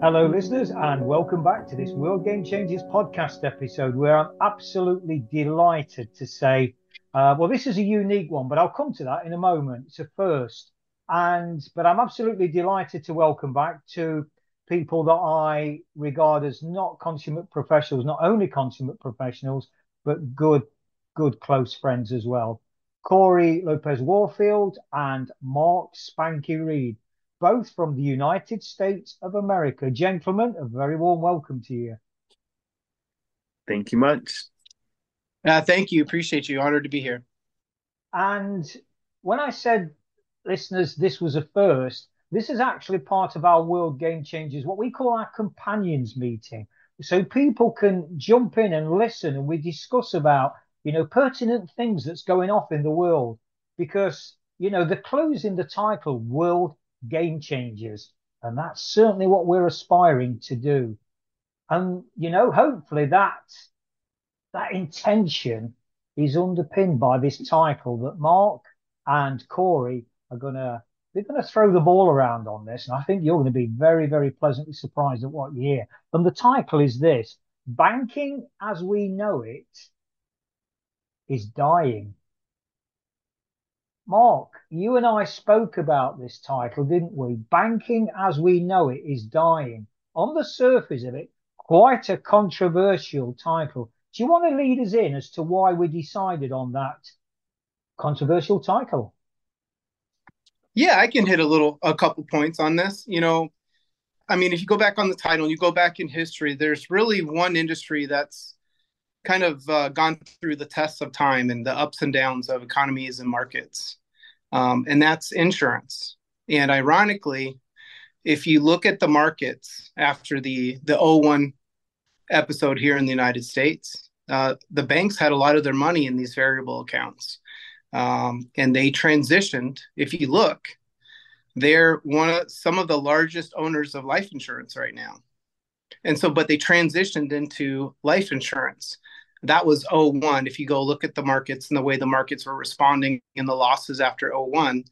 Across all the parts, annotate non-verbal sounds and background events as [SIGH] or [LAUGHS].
Hello, listeners, and welcome back to this World Game Changers podcast episode where I'm absolutely delighted to say, uh, well, this is a unique one, but I'll come to that in a moment. It's a first. And, but I'm absolutely delighted to welcome back to people that I regard as not consummate professionals, not only consummate professionals, but good, good close friends as well. Cory Lopes-Warfield and Marc Spanky Reid both from the United States of America. Gentlemen, a very warm welcome to you. Thank you much. Uh, thank you. Appreciate you. Honored to be here. And when I said, listeners, this was a first, this is actually part of our World Game Changers, what we call our companions meeting. So people can jump in and listen and we discuss about, you know, pertinent things that's going off in the world. Because, you know, the clues in the title, World game changers. And that's certainly what we're aspiring to do. And, you know, hopefully that, that intention is underpinned by this title that Marc and Cory are going to, they're going to throw the ball around on this. And I think you're going to be very, very pleasantly surprised at what you hear. And the title is this Banking as we know it is dying. Marc, you and I spoke about this title, didn't we? Banking as we know it is dying. On the surface of it, quite a controversial title. Do you want to lead us in as to why we decided on that controversial title? Yeah, I can hit a little, a couple points on this. You know, I mean, if you go back on the title and you go back in history, there's really one industry that's kind of uh, gone through the tests of time and the ups and downs of economies and markets um, and that's insurance. And ironically, if you look at the markets after the the 01 episode here in the United States, uh, the banks had a lot of their money in these variable accounts, um, and they transitioned. If you look, they're one of some of the largest owners of life insurance right now, and so but they transitioned into life insurance that was 01 if you go look at the markets and the way the markets were responding in the losses after 01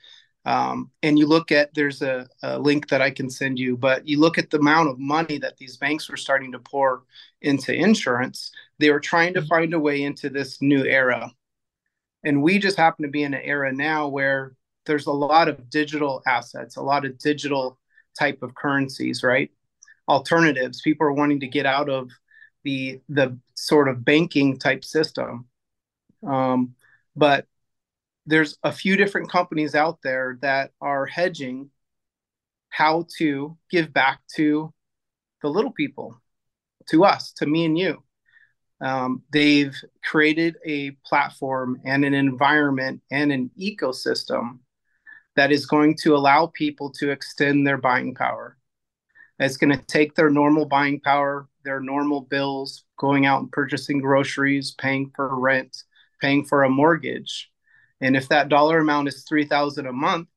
um, and you look at there's a, a, link that i can send you but you look at the amount of money that these banks were starting to pour into insurance they were trying to find a way into this new era. And we just happen to be in an era now where there's a lot of digital assets a lot of digital type of currencies right? Alternatives people are wanting to get out of the the sort of banking type system. Um, but there's a few different companies out there that are hedging how to give back to the little people, to us, to me and you. Um, they've created a platform and an environment and an ecosystem that is going to allow people to extend their buying power. It's going to take their normal buying power, their normal bills, going out and purchasing groceries, paying for rent, paying for a mortgage. And if that dollar amount is 3000 a month,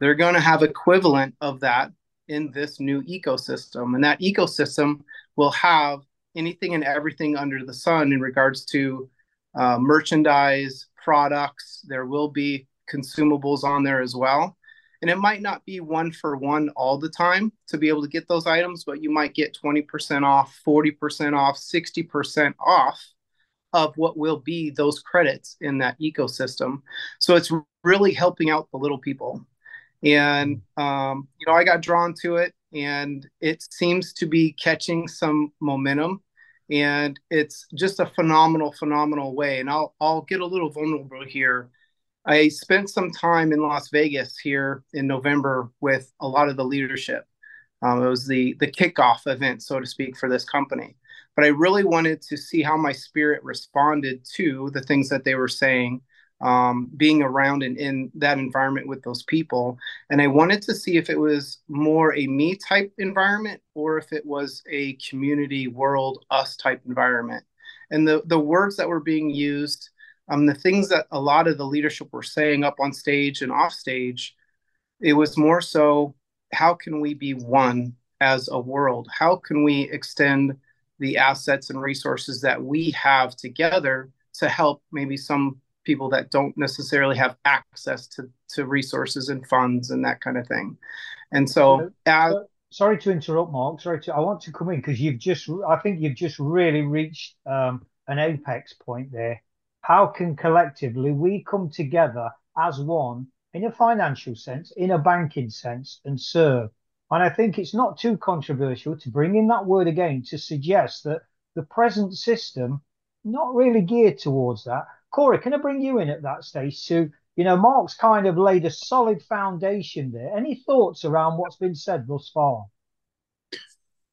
they're going to have equivalent of that in this new ecosystem. And that ecosystem will have anything and everything under the sun in regards to uh, merchandise, products. There will be consumables on there as well and it might not be one for one all the time to be able to get those items but you might get 20% off 40% off 60% off of what will be those credits in that ecosystem. So it's really helping out the little people. And um, you know i got drawn to it and it seems to be catching some momentum. And it's just a phenomenal phenomenal way. And i'll i'll get a little vulnerable here I spent some time in Las Vegas here in November with a lot of the leadership. Um, it was the the kickoff event, so to speak, for this company. But I really wanted to see how my spirit responded to the things that they were saying um, being around and in that environment with those people. And I wanted to see if it was more a me type environment or if it was a community world us type environment. And the the words that were being used, um, the things that a lot of the leadership were saying up on stage and off stage, it was more so how can we be one as a world? How can we extend the assets and resources that we have together to help maybe some people that don't necessarily have access to, to resources and funds and that kind of thing. And so, as, sorry to interrupt, Marc. Sorry to, I want to come in because you've just, I think you've just really reached um, an apex point there. How can collectively we come together as one in a financial sense, in a banking sense, and serve? And I think it's not too controversial to bring in that word again to suggest that the present system not really geared towards that. Cory, can I bring you in at that stage too? You know, Marc's kind of laid a solid foundation there. Any thoughts around what's been said thus far?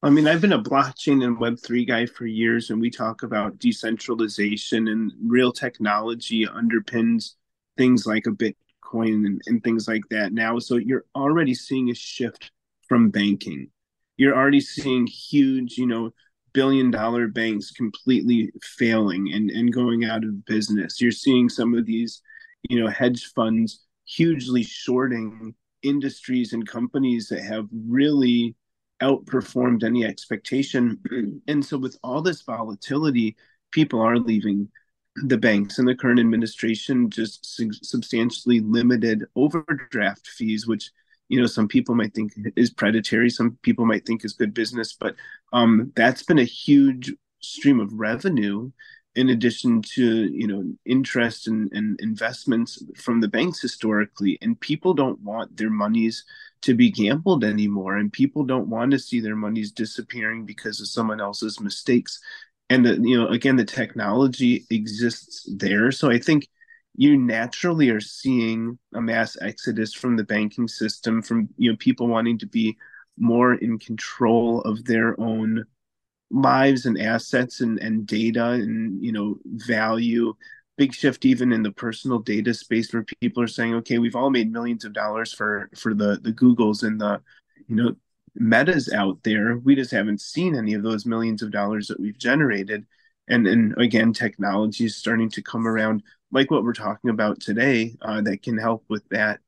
I mean, I've been a blockchain and Web3 guy for years, and we talk about decentralization and real technology underpins things like a Bitcoin and, and things like that now. So you're already seeing a shift from banking. You're already seeing huge, you know, billion dollar banks completely failing and, and going out of business. You're seeing some of these, you know, hedge funds hugely shorting industries and companies that have really outperformed any expectation. and so, with all this volatility, people are leaving the banks, and the current administration just substantially limited overdraft fees, which you know some people might think is predatory some people might think is good business but um, that's been a huge stream of revenue in addition to you know interest and, and investments from the banks historically and people don't want their monies to be gambled anymore and people don't want to see their monies disappearing because of someone else's mistakes. And the, you know again the technology exists there. So i think you naturally are seeing a mass exodus from the banking system from you know people wanting to be more in control of their own lives and assets and, and data and you know value. Big shift even in the personal data space where people are saying okay we've all made millions of dollars for for the the googles and the you know metas out there. We just haven't seen any of those millions of dollars that we've generated. And and again technology is starting to come around like what we're talking about today uh, that can help with that.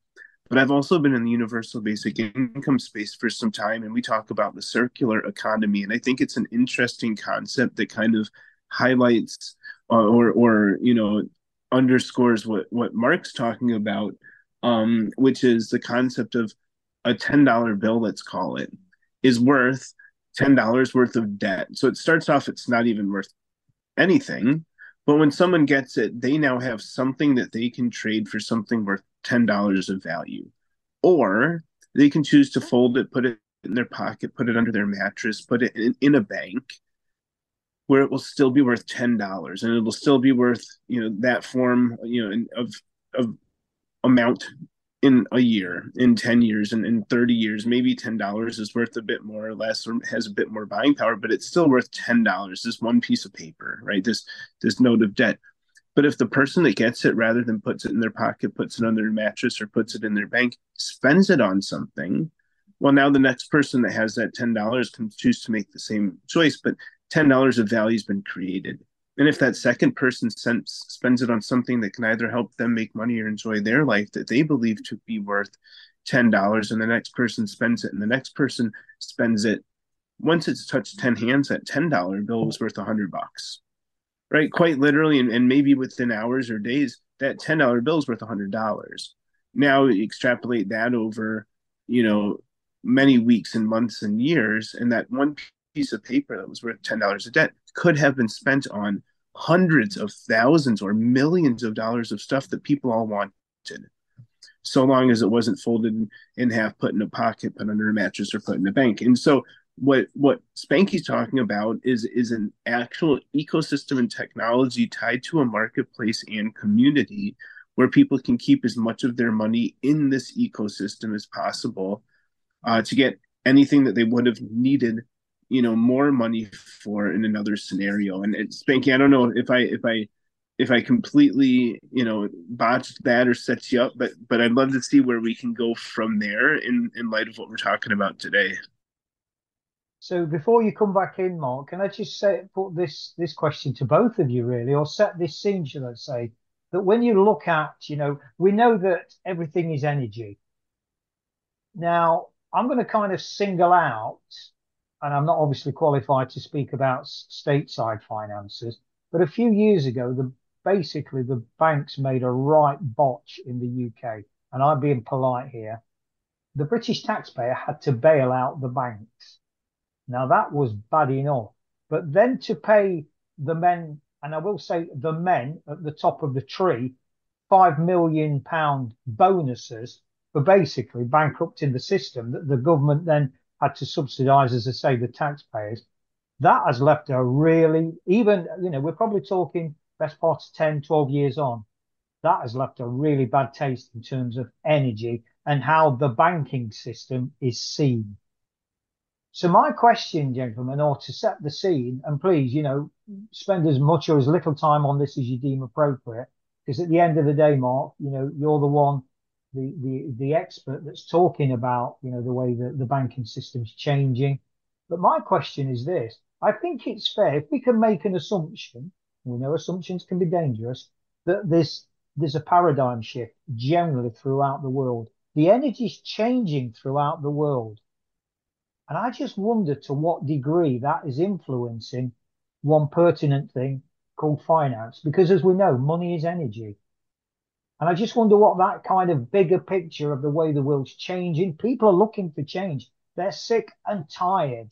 But I've also been in the universal basic income space for some time, and we talk about the circular economy. And I think it's an interesting concept that kind of highlights uh, or, or you know, underscores what, what Marc's talking about, um, which is the concept of a $10 bill, let's call it, is worth $10 worth of debt. So it starts off, it's not even worth anything but when someone gets it, they now have something that they can trade for something worth $10 of value. Or they can choose to hmm. fold it, put it in their pocket, put it under their mattress, put it in, in a bank where it will still be worth $10 and it will still be worth, you know, that form, you know, of, of amount in a year, in 10 years, and in 30 years, maybe $10 is worth a bit more or less or has a bit more buying power, but it's still worth $10, this one piece of paper, right? This this note of debt. But if the person that gets it, rather than puts it in their pocket, puts it on their mattress or puts it in their bank, spends it on something, well, now the next person that has that $10 can choose to make the same choice, but $10 of value has been created. And if that second person sends, spends it on something that can either help them make money or enjoy their life that they believe to be worth $10, and the next person spends it, and the next person spends it, once it's touched 10 hands, that $10 bill was worth 100 bucks. Right? Quite literally, and, and maybe within hours or days, that $10 bill is worth $100. Now extrapolate that over, you know, many weeks and months and years, and that one piece of paper that was worth $10 a debt could have been spent on hundreds of thousands or millions of dollars of stuff that people all wanted so long as it wasn't folded in, in half put in a pocket put under a mattress or put in a bank and so what what spanky's talking about is is an actual ecosystem and technology tied to a marketplace and community where people can keep as much of their money in this ecosystem as possible uh, to get anything that they would have needed you know more money for in another scenario and spanky i don't know if i if i if I completely, you know, botched that or set you up, but but I'd love to see where we can go from there in in light of what we're talking about today. So before you come back in, Marc, can I just say put this this question to both of you really, or set this scene, shall I say, that when you look at, you know, we know that everything is energy. Now, I'm going to kind of single out, and I'm not obviously qualified to speak about stateside finances, but a few years ago, the basically the banks made a right botch in the UK, and I'm being polite here. The British taxpayer had to bail out the banks. Now that was bad enough, but then to pay the men, and I will say the men at the top of the tree, five million pound bonuses for basically bankrupting the system that the government then had to subsidise, as I say, the taxpayers. That has left a really, even, you know, we're probably talking best part of 10, 12 years on, that has left a really bad taste in terms of energy and how the banking system is seen. So my question, gentlemen, or to set the scene, and please, you know, spend as much or as little time on this as you deem appropriate, because at the end of the day, Marc, you know, you're the one, the the the expert that's talking about, you know, the way that the banking system's changing. But my question is this: I think it's fair if we can make an assumption we know assumptions can be dangerous, that this there's a paradigm shift generally throughout the world. The energy is changing throughout the world. And I just wonder to what degree that is influencing one pertinent thing called finance, because as we know, money is energy. And I just wonder what that kind of bigger picture of the way the world's changing. People are looking for change. They're sick and tired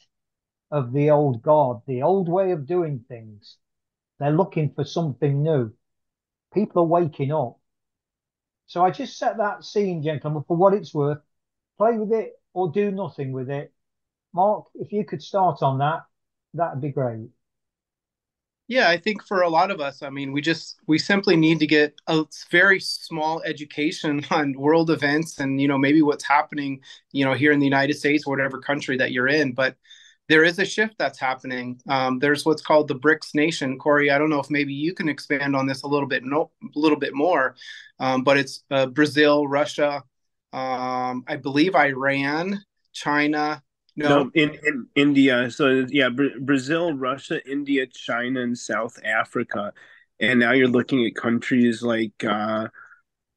of the old God, the old way of doing things. They're looking for something new. People are waking up. So I just set that scene, gentlemen, for what it's worth. Play with it or do nothing with it. Marc, if you could start on that, that'd be great. Yeah, I think for a lot of us, I mean, we just we simply need to get a very small education [LAUGHS] on world events and you know maybe what's happening, you know, here in the United States or whatever country that you're in. But there is a shift that's happening. Um, there's what's called the BRICS nation. Cory, I don't know if maybe you can expand on this a little bit, no, a little bit more, um, but it's uh, Brazil, Russia, um, I believe Iran, China. No, no in, in India. So yeah, Br- Brazil, Russia, India, China, and South Africa. And now you're looking at countries like uh,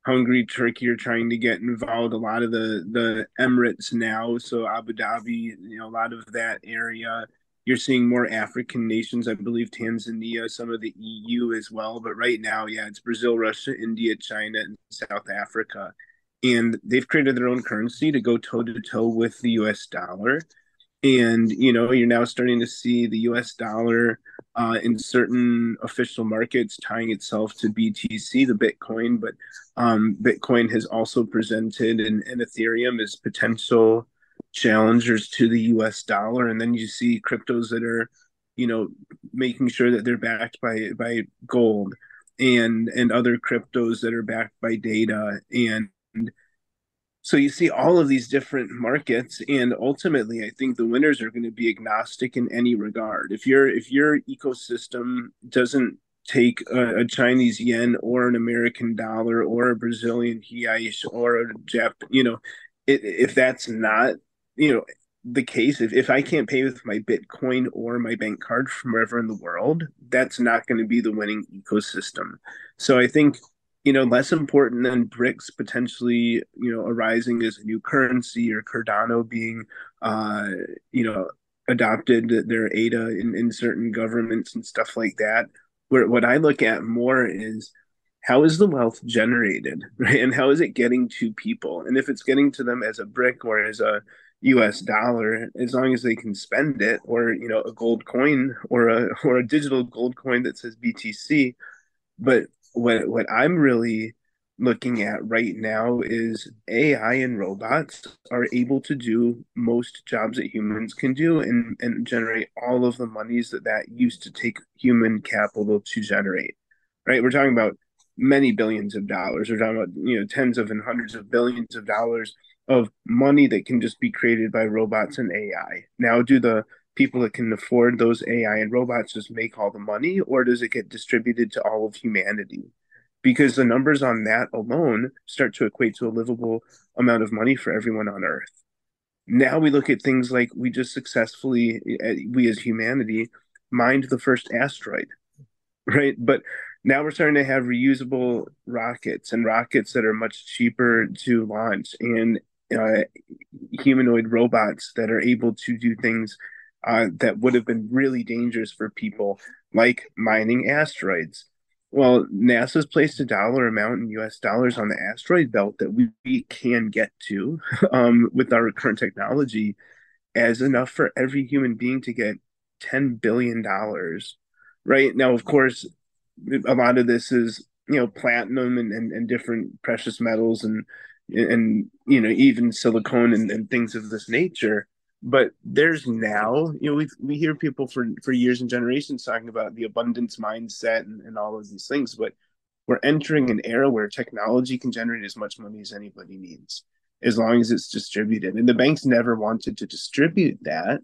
Hungary, Turkey are trying to get involved. A lot of the the Emirates now, so Abu Dhabi, you know, a lot of that area. You're seeing more African nations, I believe Tanzania, some of the EU as well. But right now, yeah, it's Brazil, Russia, India, China, and South Africa, and they've created their own currency to go toe to toe with the U.S. dollar. And you know, you're now starting to see the U.S. dollar uh, in certain official markets tying itself to BTC, the Bitcoin, but um, Bitcoin has also presented and, and Ethereum as potential challengers to the US dollar. And then you see cryptos that are, you know, making sure that they're backed by by gold and and other cryptos that are backed by data and so you see all of these different markets and ultimately i think the winners are going to be agnostic in any regard. If your if your ecosystem doesn't take a, a chinese yen or an american dollar or a brazilian reais or a jap you know it, if that's not you know the case if, if i can't pay with my bitcoin or my bank card from wherever in the world that's not going to be the winning ecosystem. So i think you know, less important than BRICS potentially, you know, arising as a new currency or Cardano being, uh, you know, adopted their ADA in, in certain governments and stuff like that. Where what I look at more is how is the wealth generated, [LAUGHS] right? And how is it getting to people? And if it's getting to them as a brick or as a US dollar, as long as they can spend it, or you know, a gold coin or a [LAUGHS] or a digital gold coin that says BTC. But what what I'm really looking at right now is AI and robots are able to do most jobs that humans can do and, and generate all of the monies that that used to take human capital to generate. Right? We're talking about many billions of dollars. We're talking about you know tens of and hundreds of billions of dollars of money that can just be created by robots and AI. Now, do the people that can afford those AI and robots just make all the money, or does it get distributed to all of humanity? Because the numbers on that alone start to equate to a livable amount of money for everyone on Earth. Now we look at things like we just successfully, eh, we as humanity, mined the first asteroid, [LAUGHS] right? But now we're starting to have reusable rockets and rockets that are much cheaper to launch and uh, humanoid robots that are able to do things uh, that would have been really dangerous for people, like mining asteroids. Well, NASA's placed a dollar amount in US dollars on the asteroid belt that we, we can get to [LAUGHS] um, with our current technology as enough for every human being to get $10 billion. Right now, of course, a lot of this is, you know, platinum and, and, and different precious metals and, and, you know, even silicone and, and things of this nature but there's now you know we we hear people for for years and generations talking about the abundance mindset and, and all of these things but we're entering an era where technology can generate as much money as anybody needs as long as it's distributed. And the banks never wanted to distribute that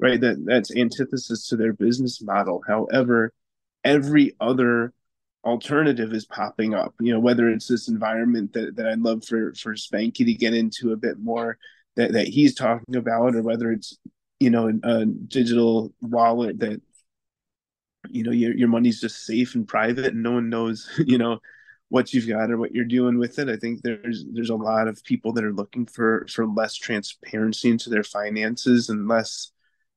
right? That that's antithesis to their business model. However every other alternative is popping up you know whether it's this environment that, that i'd love for for spanky to get into a bit more that, that he's talking about or whether it's you know a digital wallet that you know your, your money's just safe and private and no one knows [LAUGHS] you know what you've got or what you're doing with it. I think there's there's a lot of people that are looking for for less transparency into their finances and less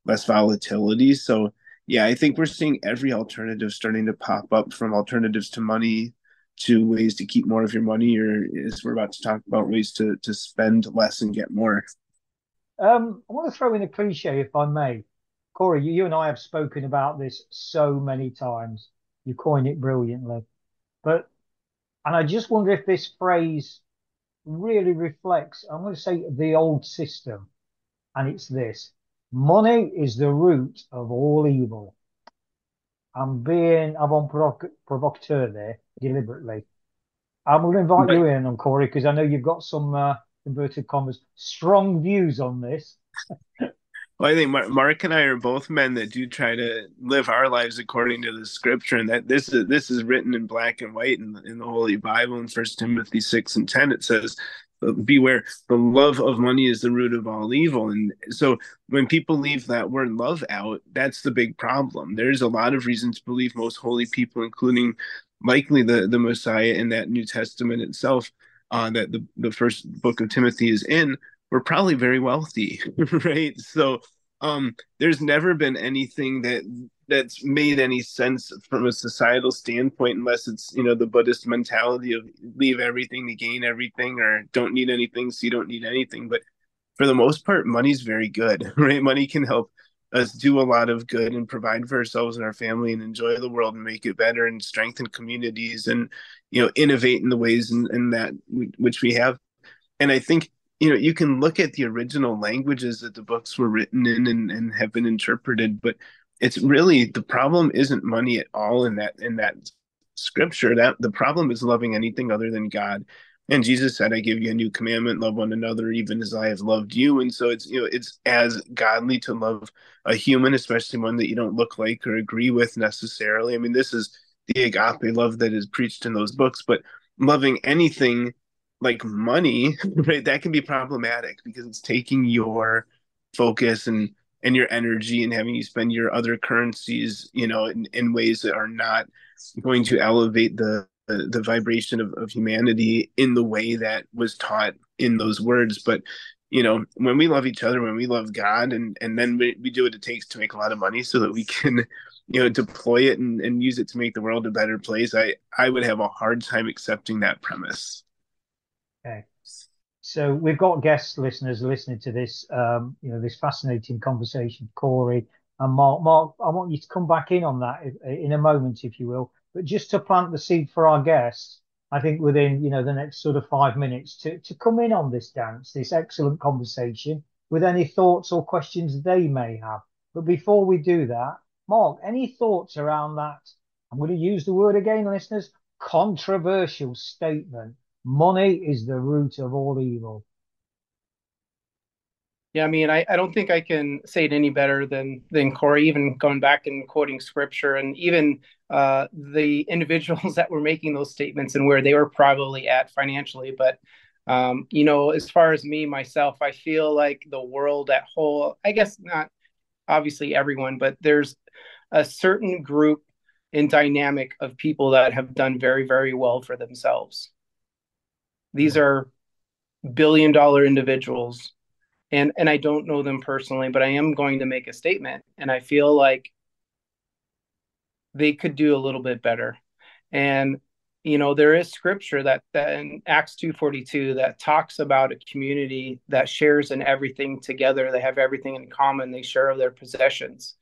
less volatility. So yeah i think we're seeing every alternative starting to pop up from alternatives to money to ways to keep more of your money, or as we're about to talk about ways to to spend less and get more? Um, I want to throw in a cliche, if I may. Cory, you, you and I have spoken about this so many times. You coin it brilliantly, but and I just wonder if this phrase really reflects. I'm going to say the old system, and it's this: money is the root of all evil. I'm being avant provocateur there deliberately. I'm going to invite but, you in on Cory because I know you've got some uh, inverted commas strong views on this. [LAUGHS] well, I think Marc and I are both men that do try to live our lives according to the Scripture, and that this is this is written in black and white in, in the Holy Bible. In First Timothy six and ten, it says, beware the love of money is the root of all evil and so when people leave that word love out that's the big problem there's a lot of reasons to believe most holy people including likely the the messiah in that new testament itself uh, that the, the first book of timothy is in were probably very wealthy [LAUGHS] right? So um there's never been anything that that's made any sense from a societal standpoint unless it's you know the buddhist mentality of leave everything to gain everything or don't need anything so you don't need anything. But for the most part money's very good [LAUGHS] right? Money can help us do a lot of good and provide for ourselves and our family and enjoy the world and make it better and strengthen communities and you know innovate in the ways in, in that which we have. And i think you know you can look at the original languages that the books were written in and, and have been interpreted but it's really the problem isn't money at all in that in that scripture. That the problem is loving anything other than god and jesus said i give you a new commandment love one another even as i have loved you. And so it's you know it's as godly to love a human especially one that you don't look like or agree with necessarily. I mean this is the agape love that is preached in those books but loving anything like money [LAUGHS] right that can be problematic because it's taking your focus and and your energy and having you spend your other currencies, you know, in, in ways that are not going to elevate the the, vibration of, of humanity in the way that was taught in those words. But you know, when we love each other, when we love God, and and then we, we do what it takes to make a lot of money so that we [LAUGHS] can, you know, deploy it and, and use it to make the world a better place. I I would have a hard time accepting that premise. Okay. So we've got guest listeners listening to this, um, you know, this fascinating conversation, Cory and Marc. Marc, I want you to come back in on that in a moment, if you will. But just to plant the seed for our guests, I think within, you know, the next sort of five minutes to, to come in on this dance, this excellent conversation with any thoughts or questions they may have. But before we do that, Marc, any thoughts around that? I'm going to use the word again, listeners, controversial statement Money is the root of all evil. Yeah, I mean, I, I don't think I can say it any better than than Cory. Even going back and quoting scripture, and even uh, the individuals [LAUGHS] that were making those statements and where they were probably at financially. But um, you know, as far as me myself, I feel like the world at whole. I guess not obviously everyone, but there's a certain group and dynamic of people that have done very very well for themselves. These are billion dollar individuals and and I don't know them personally, but I am going to make a statement, and I feel like they could do a little bit better. And you know, there is scripture that, that in Acts two forty two that talks about a community that shares in everything together. They have everything in common. They share their possessions,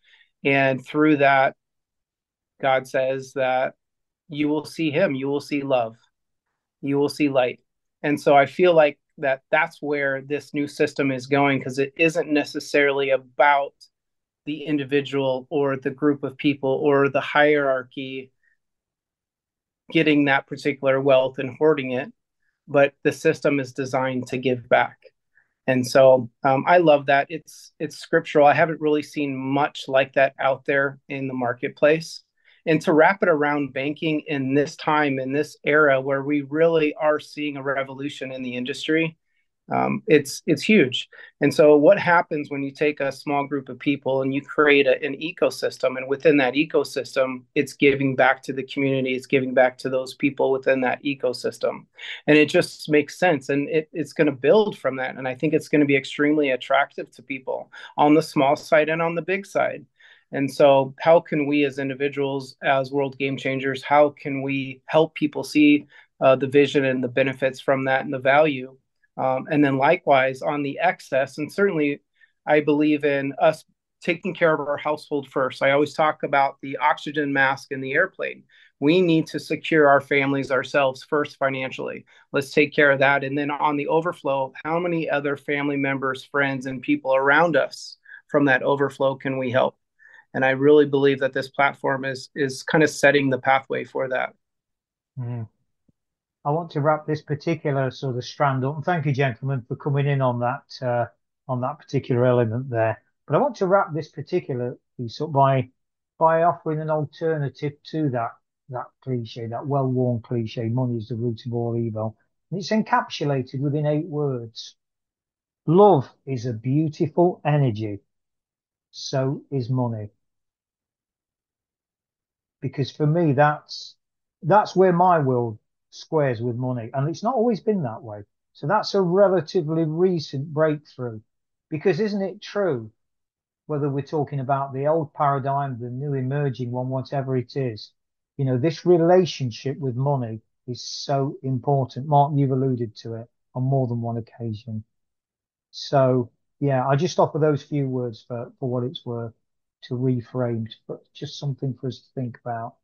and through that, God says that you will see Him. You will see love. You will see light. And so I feel like that that's where this new system is going because it isn't necessarily about the individual or the group of people or the hierarchy getting that particular wealth and hoarding it but the system is designed to give back. And so um, i love that. It's it's scriptural. I haven't really seen much like that out there in the marketplace and to wrap it around banking in this time in this era where we really are seeing a revolution in the industry um, it's it's huge. And so what happens when you take a small group of people and you create a, an ecosystem and within that ecosystem it's giving back to the community it's giving back to those people within that ecosystem. And it just makes sense and it, it's going to build from that and i think it's going to be extremely attractive to people on the small side and on the big side and so, how can we as individuals, as world game changers, how can we help people see uh, the vision and the benefits from that and the value? Um, and then, likewise, on the excess, and certainly I believe in us taking care of our household first. I always talk about the oxygen mask in the airplane. We need to secure our families ourselves first financially. Let's take care of that. And then on the overflow, how many other family members, friends, and people around us from that overflow can we help? And I really believe that this platform is is kind of setting the pathway for that. Mm. I want to wrap this particular sort of strand up, and thank you, gentlemen, for coming in on that uh, on that particular element there. But I want to wrap this particular piece up by by offering an alternative to that that cliche, that well-worn cliche, money is the root of all evil. And it's encapsulated within eight words. Love is a beautiful energy. So is money because for me that's that's where my world squares with money. And it's not always been that way. So that's a relatively recent breakthrough. Because isn't it true whether we're talking about the old paradigm the new emerging one whatever it is you know this relationship with money is so important. Marc you've alluded to it on more than one occasion. So yeah i just offer those few words for for what it's worth to reframe, but just something for us to think about.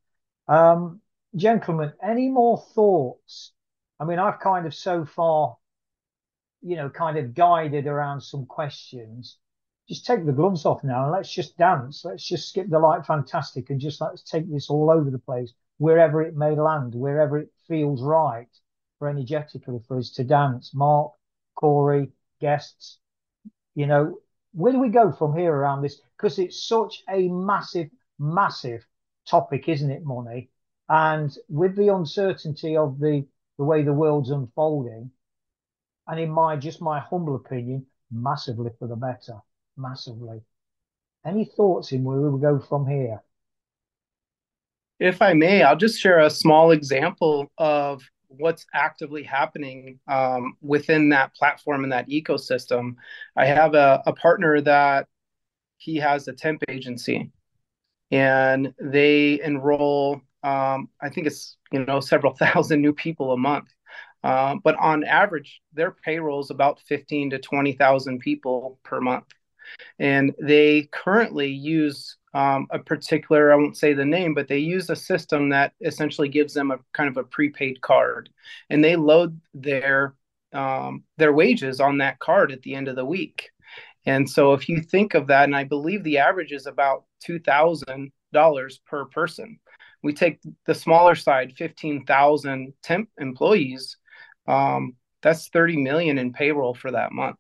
Um, gentlemen, any more thoughts? I mean, I've kind of so far, you know, kind of guided around some questions. Just take the gloves off now and let's just dance. Let's just skip the light fantastic and just let's take this all over the place, wherever it may land, wherever it feels right for energetically for us to dance. Marc, Cory, guests, you know, where do we go from here around this? Because it's such a massive, massive topic, isn't it, money? And with the uncertainty of the the way the world's unfolding, and in my just my humble opinion, massively for the better, massively. Any thoughts in where we go from here? If I may, I'll just share a small example of what's actively happening um, within that platform and that ecosystem. I have a, a partner that he has a temp agency and they enroll um, i think it's you know several [LAUGHS] thousand new people a month uh, but on average their payroll is about 15 to 20000 people per month and they currently use um, a particular i won't say the name but they use a system that essentially gives them a kind of a prepaid card. And they load their um, their wages on that card at the end of the week. And so if you think of that and i believe the average is about $2000 per person. We take the smaller side 15000 temp employees um, that's 30 million in payroll for that month.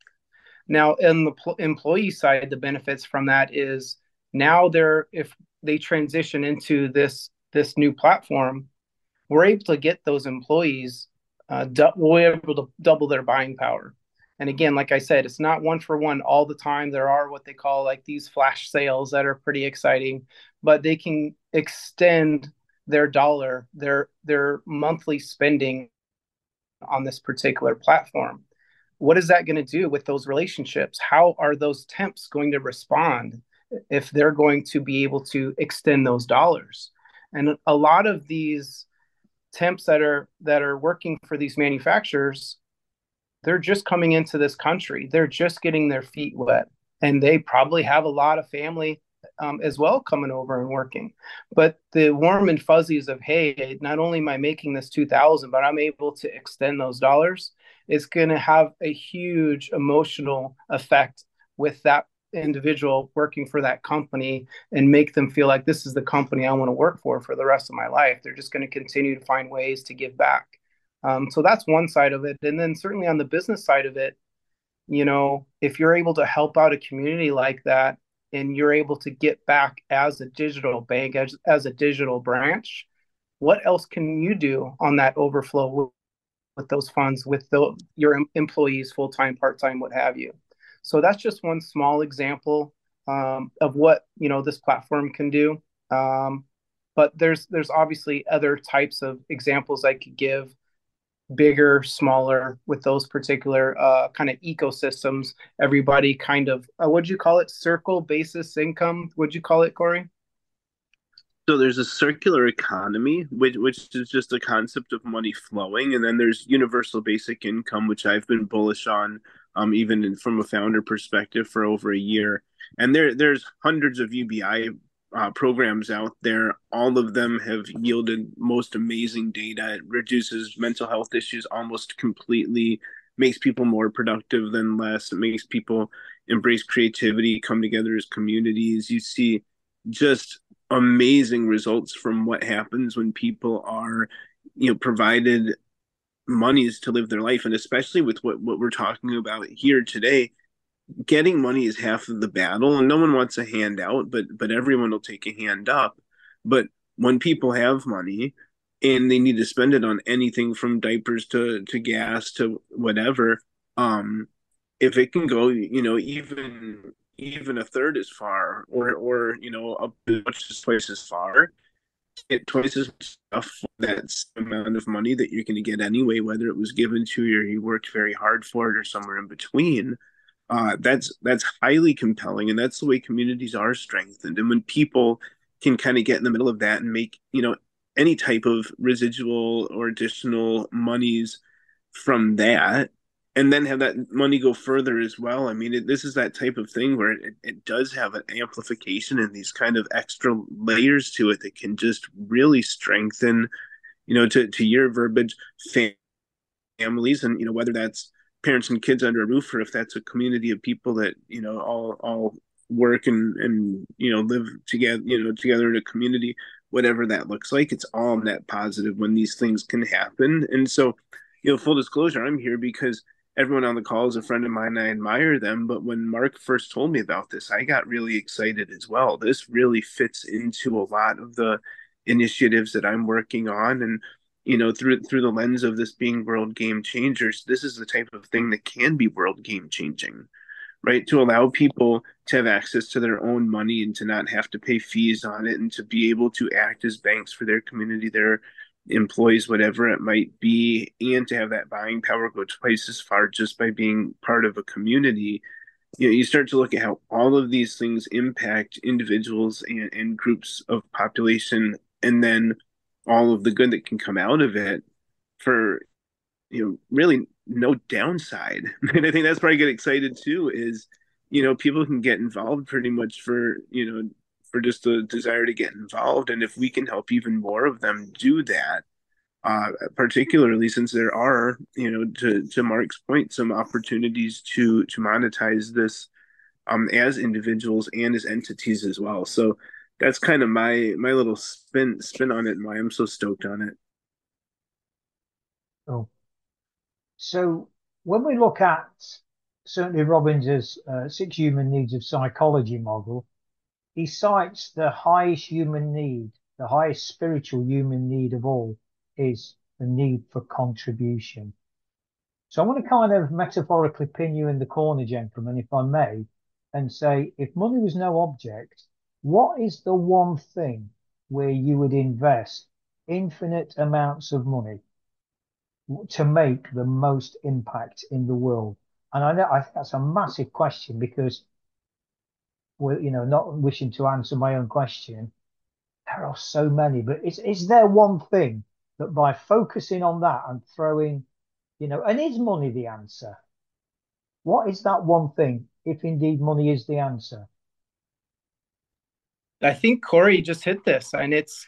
Now, in the pl- employee side, the benefits from that is now they're if they transition into this this new platform, we're able to get those employees uh, du- we're able to double their buying power. And again, like I said, it's not one for one all the time. There are what they call like these flash sales that are pretty exciting, but they can extend their dollar, their their monthly spending on this particular platform. What is that going to do with those relationships? How are those temps going to respond if they're going to be able to extend those dollars? And a lot of these temps that are that are working for these manufacturers they're just coming into this country. They're just getting their feet wet. And they probably have a lot of family um, as well coming over and working. But the warm and fuzzies of hey not only am i making this 2000 but i'm able to extend those dollars is going to have a huge emotional effect with that individual working for that company and make them feel like this is the company I want to work for for the rest of my life. They're just going to continue to find ways to give back. Um, so that's one side of it. And then certainly on the business side of it, you know, if you're able to help out a community like that and you're able to get back as a digital bank, as, as a digital branch, what else can you do on that overflow with, those funds, with the, your employees, full time, part time, what have you? So that's just one small example um, of what you know this platform can do. Um, but there's there's obviously other types of examples I could give, bigger, smaller, with those particular uh, kind of ecosystems. Everybody kind of uh, what'd you call it? Circle basis income. Would you call it, Cory? So there's a circular economy, which which is just a concept of money flowing, and then there's universal basic income, which I've been bullish on um, even in, from a founder perspective for over a year. And there there's hundreds of UBI uh, programs out there. All of them have yielded most amazing data. It reduces mental health issues almost completely, makes people more productive than less. It makes people embrace creativity, come together as communities. You see just amazing results from what happens when people are you know provided monies to live their life. And especially with what, what we're talking about here today getting money is half of the battle and no one wants a handout but but everyone will take a hand up. But when people have money and they need to spend it on anything from diapers to to gas to whatever um if it can go you know even even a third as far or or you know up as much as twice as far get twice as much stuff for that amount of money that you're going to get anyway, whether it was given to you or you worked very hard for it or somewhere in between. Uh, that's that's highly compelling, and that's the way communities are strengthened. And when people can kind of get in the middle of that and make you know any type of residual or additional monies from that and then have that money go further as well. I mean, it, this is that type of thing where it, it does have an amplification and these kind of extra layers to it that can just really strengthen, you know, to, to your verbiage, fam- families, and you know whether that's parents and kids under a roof or if that's a community of people that you know all all work and and you know live together, you know, together in a community, whatever that looks like. It's all net positive when these things can happen, and so. You know, full disclosure, I'm here because everyone on the call is a friend of mine. I admire them. But when Marc first told me about this, I got really excited as well. This really fits into a lot of the initiatives that I'm working on. And, you know, through through the lens of this being world game changers, this is the type of thing that can be world game changing. Right. To allow people to have access to their own money and to not have to pay fees on it and to be able to act as banks for their community, their employees, whatever it might be, and to have that buying power go twice as far just by being part of a community, you know, you start to look at how all of these things impact individuals and, and groups of population, and then all of the good that can come out of it for, you know, really no downside. [LAUGHS] And I think that's where I get excited too, is, you know, people can get involved pretty much for, you know, just a desire to get involved. And if we can help even more of them do that, uh, particularly since there are, you know, to, to Marc's point, some opportunities to to monetize this um, as individuals and as entities as well. So that's kind of my my little spin spin on it and why I'm so stoked on it. Oh, so when we look at certainly Robbins' uh, six human needs of psychology model, he cites the highest human need, the highest spiritual human need of all is the need for contribution. So I want to kind of metaphorically pin you in the corner, gentlemen, if I may, and say, if money was no object, what is the one thing where you would invest infinite amounts of money to make the most impact in the world? And I know I think that's a massive question because you know, not wishing to answer my own question, there are so many, but is is there one thing that by focusing on that and throwing, you know, and is money the answer? What is that one thing, if indeed money is the answer? I think Cory just hit this, and it's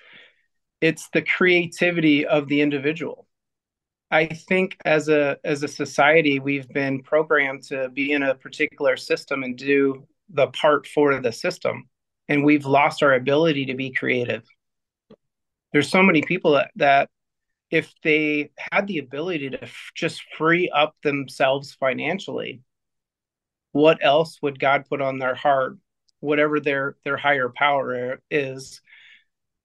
it's the creativity of the individual. I think as a as a society, we've been programmed to be in a particular system and do the part for the system, and we've lost our ability to be creative. There's so many people that, that if they had the ability to f- just free up themselves financially, what else would God put on their heart, whatever their their higher power is,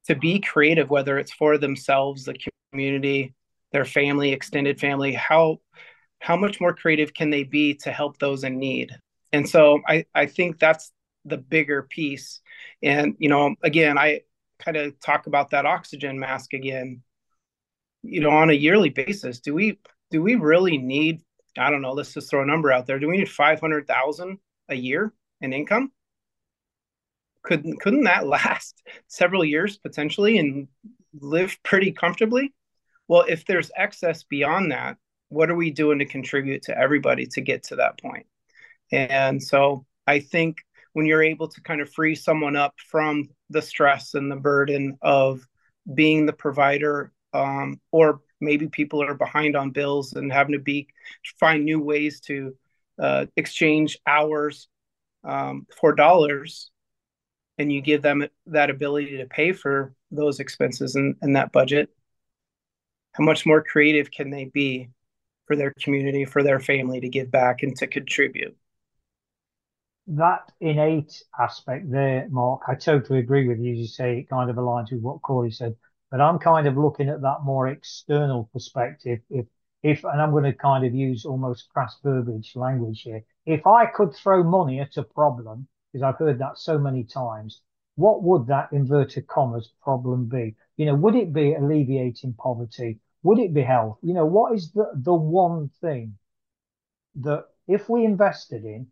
to be creative, whether it's for themselves, the community, their family, extended family, how how much more creative can they be to help those in need? And so I, I think that's the bigger piece. And, you know, again, I kind of talk about that oxygen mask again. You know, on a yearly basis, do we do we really need, I don't know, let's just throw a number out there. Do we need five hundred thousand a year in income? Couldn't couldn't that [LAUGHS] last several years potentially and live pretty comfortably? Well, if there's excess beyond that, what are we doing to contribute to everybody to get to that point? And so I think when you're able to kind of free someone up from the stress and the burden of being the provider, um, or maybe people are behind on bills and having to be find new ways to uh, exchange hours um, for dollars, and you give them that ability to pay for those expenses and, and that budget, how much more creative can they be for their community, for their family to give back and to contribute? That innate aspect there, Marc, I totally agree with you. You say it kind of aligns with what Cory said, but I'm kind of looking at that more external perspective. If, if, and I'm going to kind of use almost crass verbiage language here. If I could throw money at a problem, because I've heard that so many times, what would that inverted commas problem be? You know, would it be alleviating poverty? Would it be health? You know, what is the, the one thing that if we invested in,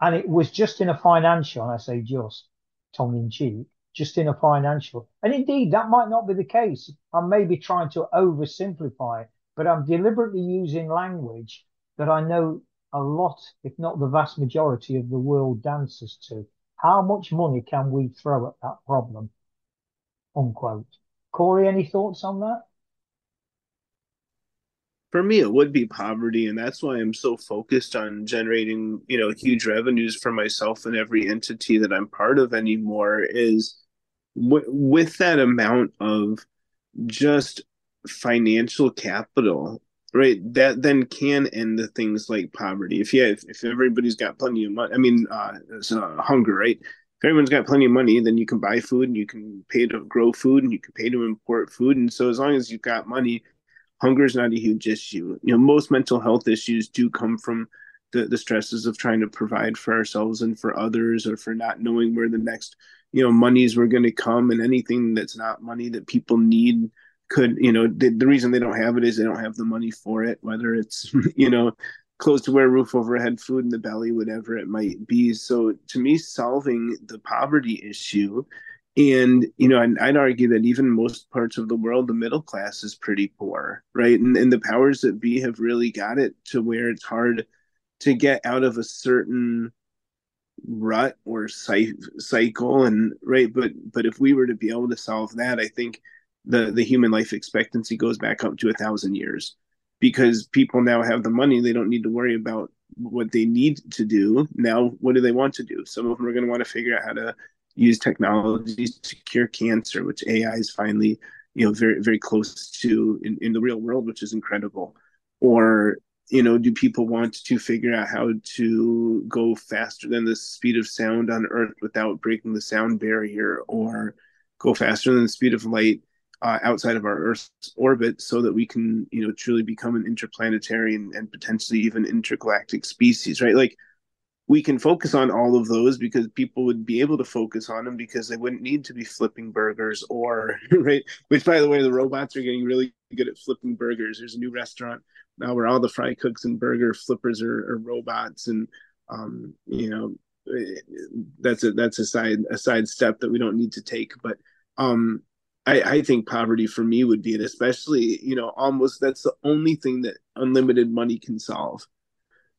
and it was just in a financial, and I say just tongue in cheek, just in a financial. And indeed, that might not be the case. I may be trying to oversimplify it, but I'm deliberately using language that I know a lot, if not the vast majority of the world dances to. How much money can we throw at that problem? Unquote. Cory, any thoughts on that? For me, it would be poverty, and that's why I'm so focused on generating, you know, huge revenues for myself and every entity that I'm part of anymore. Is w- with that amount of just financial capital right that then can end the things like poverty if yeah if, if everybody's got plenty of money i mean uh, it's, uh, hunger right if everyone's got plenty of money then you can buy food and you can pay to grow food and you can pay to import food and so as long as you've got money hunger is not a huge issue. You know most mental health issues do come from the, the stresses of trying to provide for ourselves and for others or for not knowing where the next you know monies were going to come and anything that's not money that people need could you know the, the reason they don't have it is they don't have the money for it whether it's [LAUGHS] you know clothes to wear roof overhead food in the belly whatever it might be. So to me solving the poverty issue and you know I'd, I'd argue that even most parts of the world the middle class is pretty poor right? And, and the powers that be have really got it to where it's hard to get out of a certain rut or cycle and right? But but if we were to be able to solve that i think the the human life expectancy goes back up to a thousand years because people now have the money. They don't need to worry about what they need to do. Now what do they want to do? Some of them are going to want to figure out how to use technologies to cure cancer which ai is finally you know very very close to in, in the real world which is incredible or you know, do people want to figure out how to go faster than the speed of sound on Earth without breaking the sound barrier, or go faster than the speed of light uh, outside of our Earth's orbit, so that we can, you know, truly become an interplanetary and, and potentially even intergalactic species, right? Like we can focus on all of those because people would be able to focus on them because they wouldn't need to be flipping burgers or [LAUGHS] right? Which by the way the robots are getting really good at flipping burgers. There's a new restaurant now where all the fry cooks and burger flippers are, are robots. And um, you know that's a that's a side a side step that we don't need to take. But um I, I think poverty for me would be it especially you know almost that's the only thing that unlimited money can solve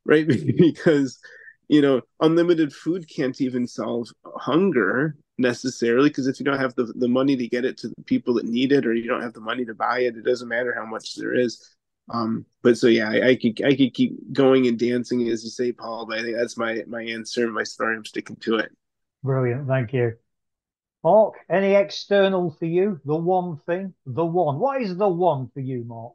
right? [LAUGHS] Because you know unlimited food can't even solve hunger necessarily because if you don't have the, the money to get it to the people that need it or you don't have the money to buy it it doesn't matter how much there is. Um but so yeah I, I could i could keep going and dancing as you say paul but i think that's my my answer my story. I'm sticking to it. Brilliant. Thank you. Marc any external for you? The one thing? The one. What is the one for you marc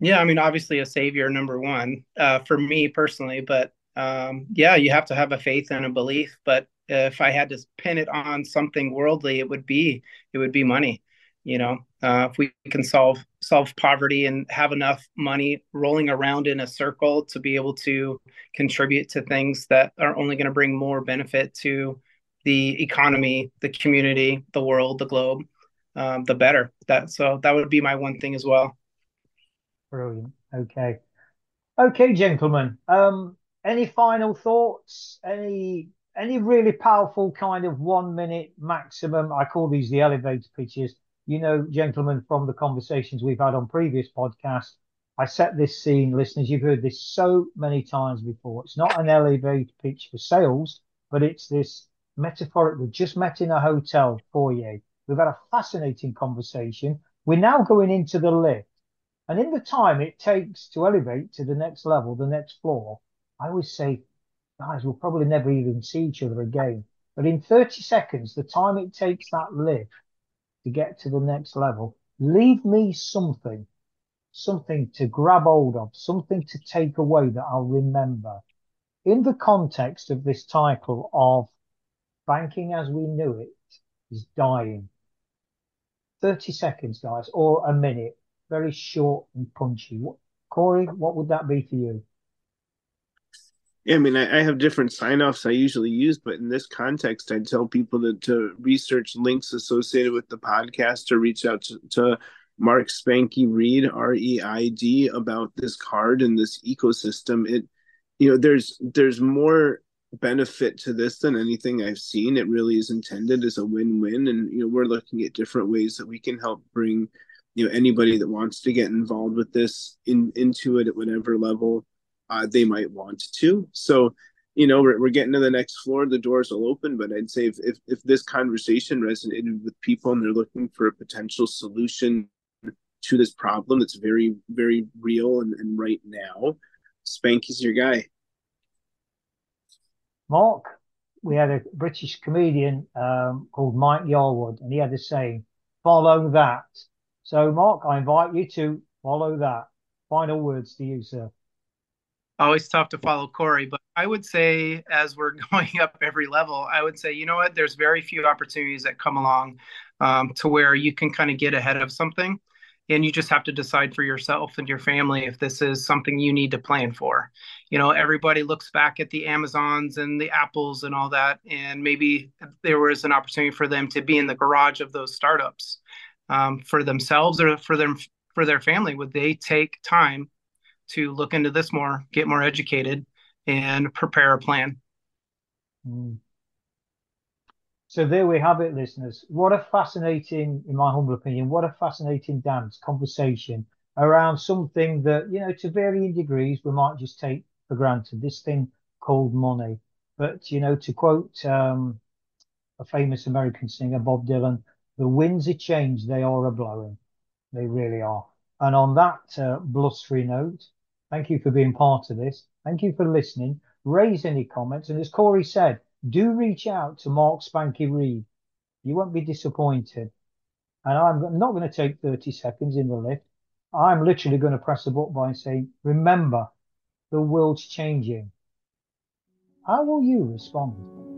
yeah, I mean, obviously a savior number one uh, for me personally, but um, yeah, you have to have a faith and a belief. But if I had to pin it on something worldly, it would be it would be money. You know, uh, if we can solve solve poverty and have enough money rolling around in a circle to be able to contribute to things that are only going to bring more benefit to the economy, the community, the world, the globe, um, the better. That so that would be my one thing as well. Brilliant. Okay. Okay, gentlemen. Um, any final thoughts? Any any really powerful kind of one minute maximum? I call these the elevator pitches. You know, gentlemen, from the conversations we've had on previous podcasts, I set this scene, listeners. You've heard this so many times before. It's not an elevator pitch for sales, but it's this metaphoric. We've just met in a hotel foyer. We've had a fascinating conversation. We're now going into the lift. And in the time it takes to elevate to the next level, the next floor, I always say, guys, we'll probably never even see each other again. But in 30 seconds, the time it takes that lift to get to the next level, leave me something, something to grab hold of, something to take away that I'll remember. In the context of this title of banking as we knew it is dying. 30 seconds, guys, or a minute very short and punchy. What, Cory, what would that be for you? Yeah, I mean, I, I have different sign offs I usually use, but in this context, I tell people to, to research links associated with the podcast to reach out to, to Marc Spanky Reid, R E I D, about this card and this ecosystem. It, you know, there's there's more benefit to this than anything I've seen. It really is intended as a win-win, and you know, we're looking at different ways that we can help bring you know anybody that wants to get involved with this in into it at whatever level uh, they might want to. So you know we're, we're getting to the next floor. The doors will open but i'd say if, if, if this conversation resonated with people and they're looking for a potential solution to this problem that's very very real and, and right now spanky's your guy. Marc we had a british comedian um, called mike yarwood and he had a saying follow that so, Marc, I invite you to follow that. Final words to you, sir. Always tough to follow Cory, but I would say as we're [LAUGHS] going up every level, I would say, you know what? There's very few opportunities that come along um, to where you can kind of get ahead of something. And you just have to decide for yourself and your family if this is something you need to plan for. You know, everybody looks back at the Amazons and the Apples and all that, and maybe there was an opportunity for them to be in the garage of those startups um, for themselves or for them for their family would they take time to look into this more get more educated and prepare a plan? Mm. so there we have it listeners. What a fascinating in my humble opinion what a fascinating dance conversation around something that you know to varying degrees we might just take for granted this thing called money. But you know to quote um, a famous american singer bob dylan the winds of change, they are a blowing. They really are. And on that uh, blustery note, thank you for being part of this. Thank you for listening. Raise any comments. And as Cory said, do reach out to Marc Spanky Reid. You won't be disappointed. And I'm not going to take 30 seconds in the lift. I'm literally going to press the button by saying, remember, the world's changing. How will you respond?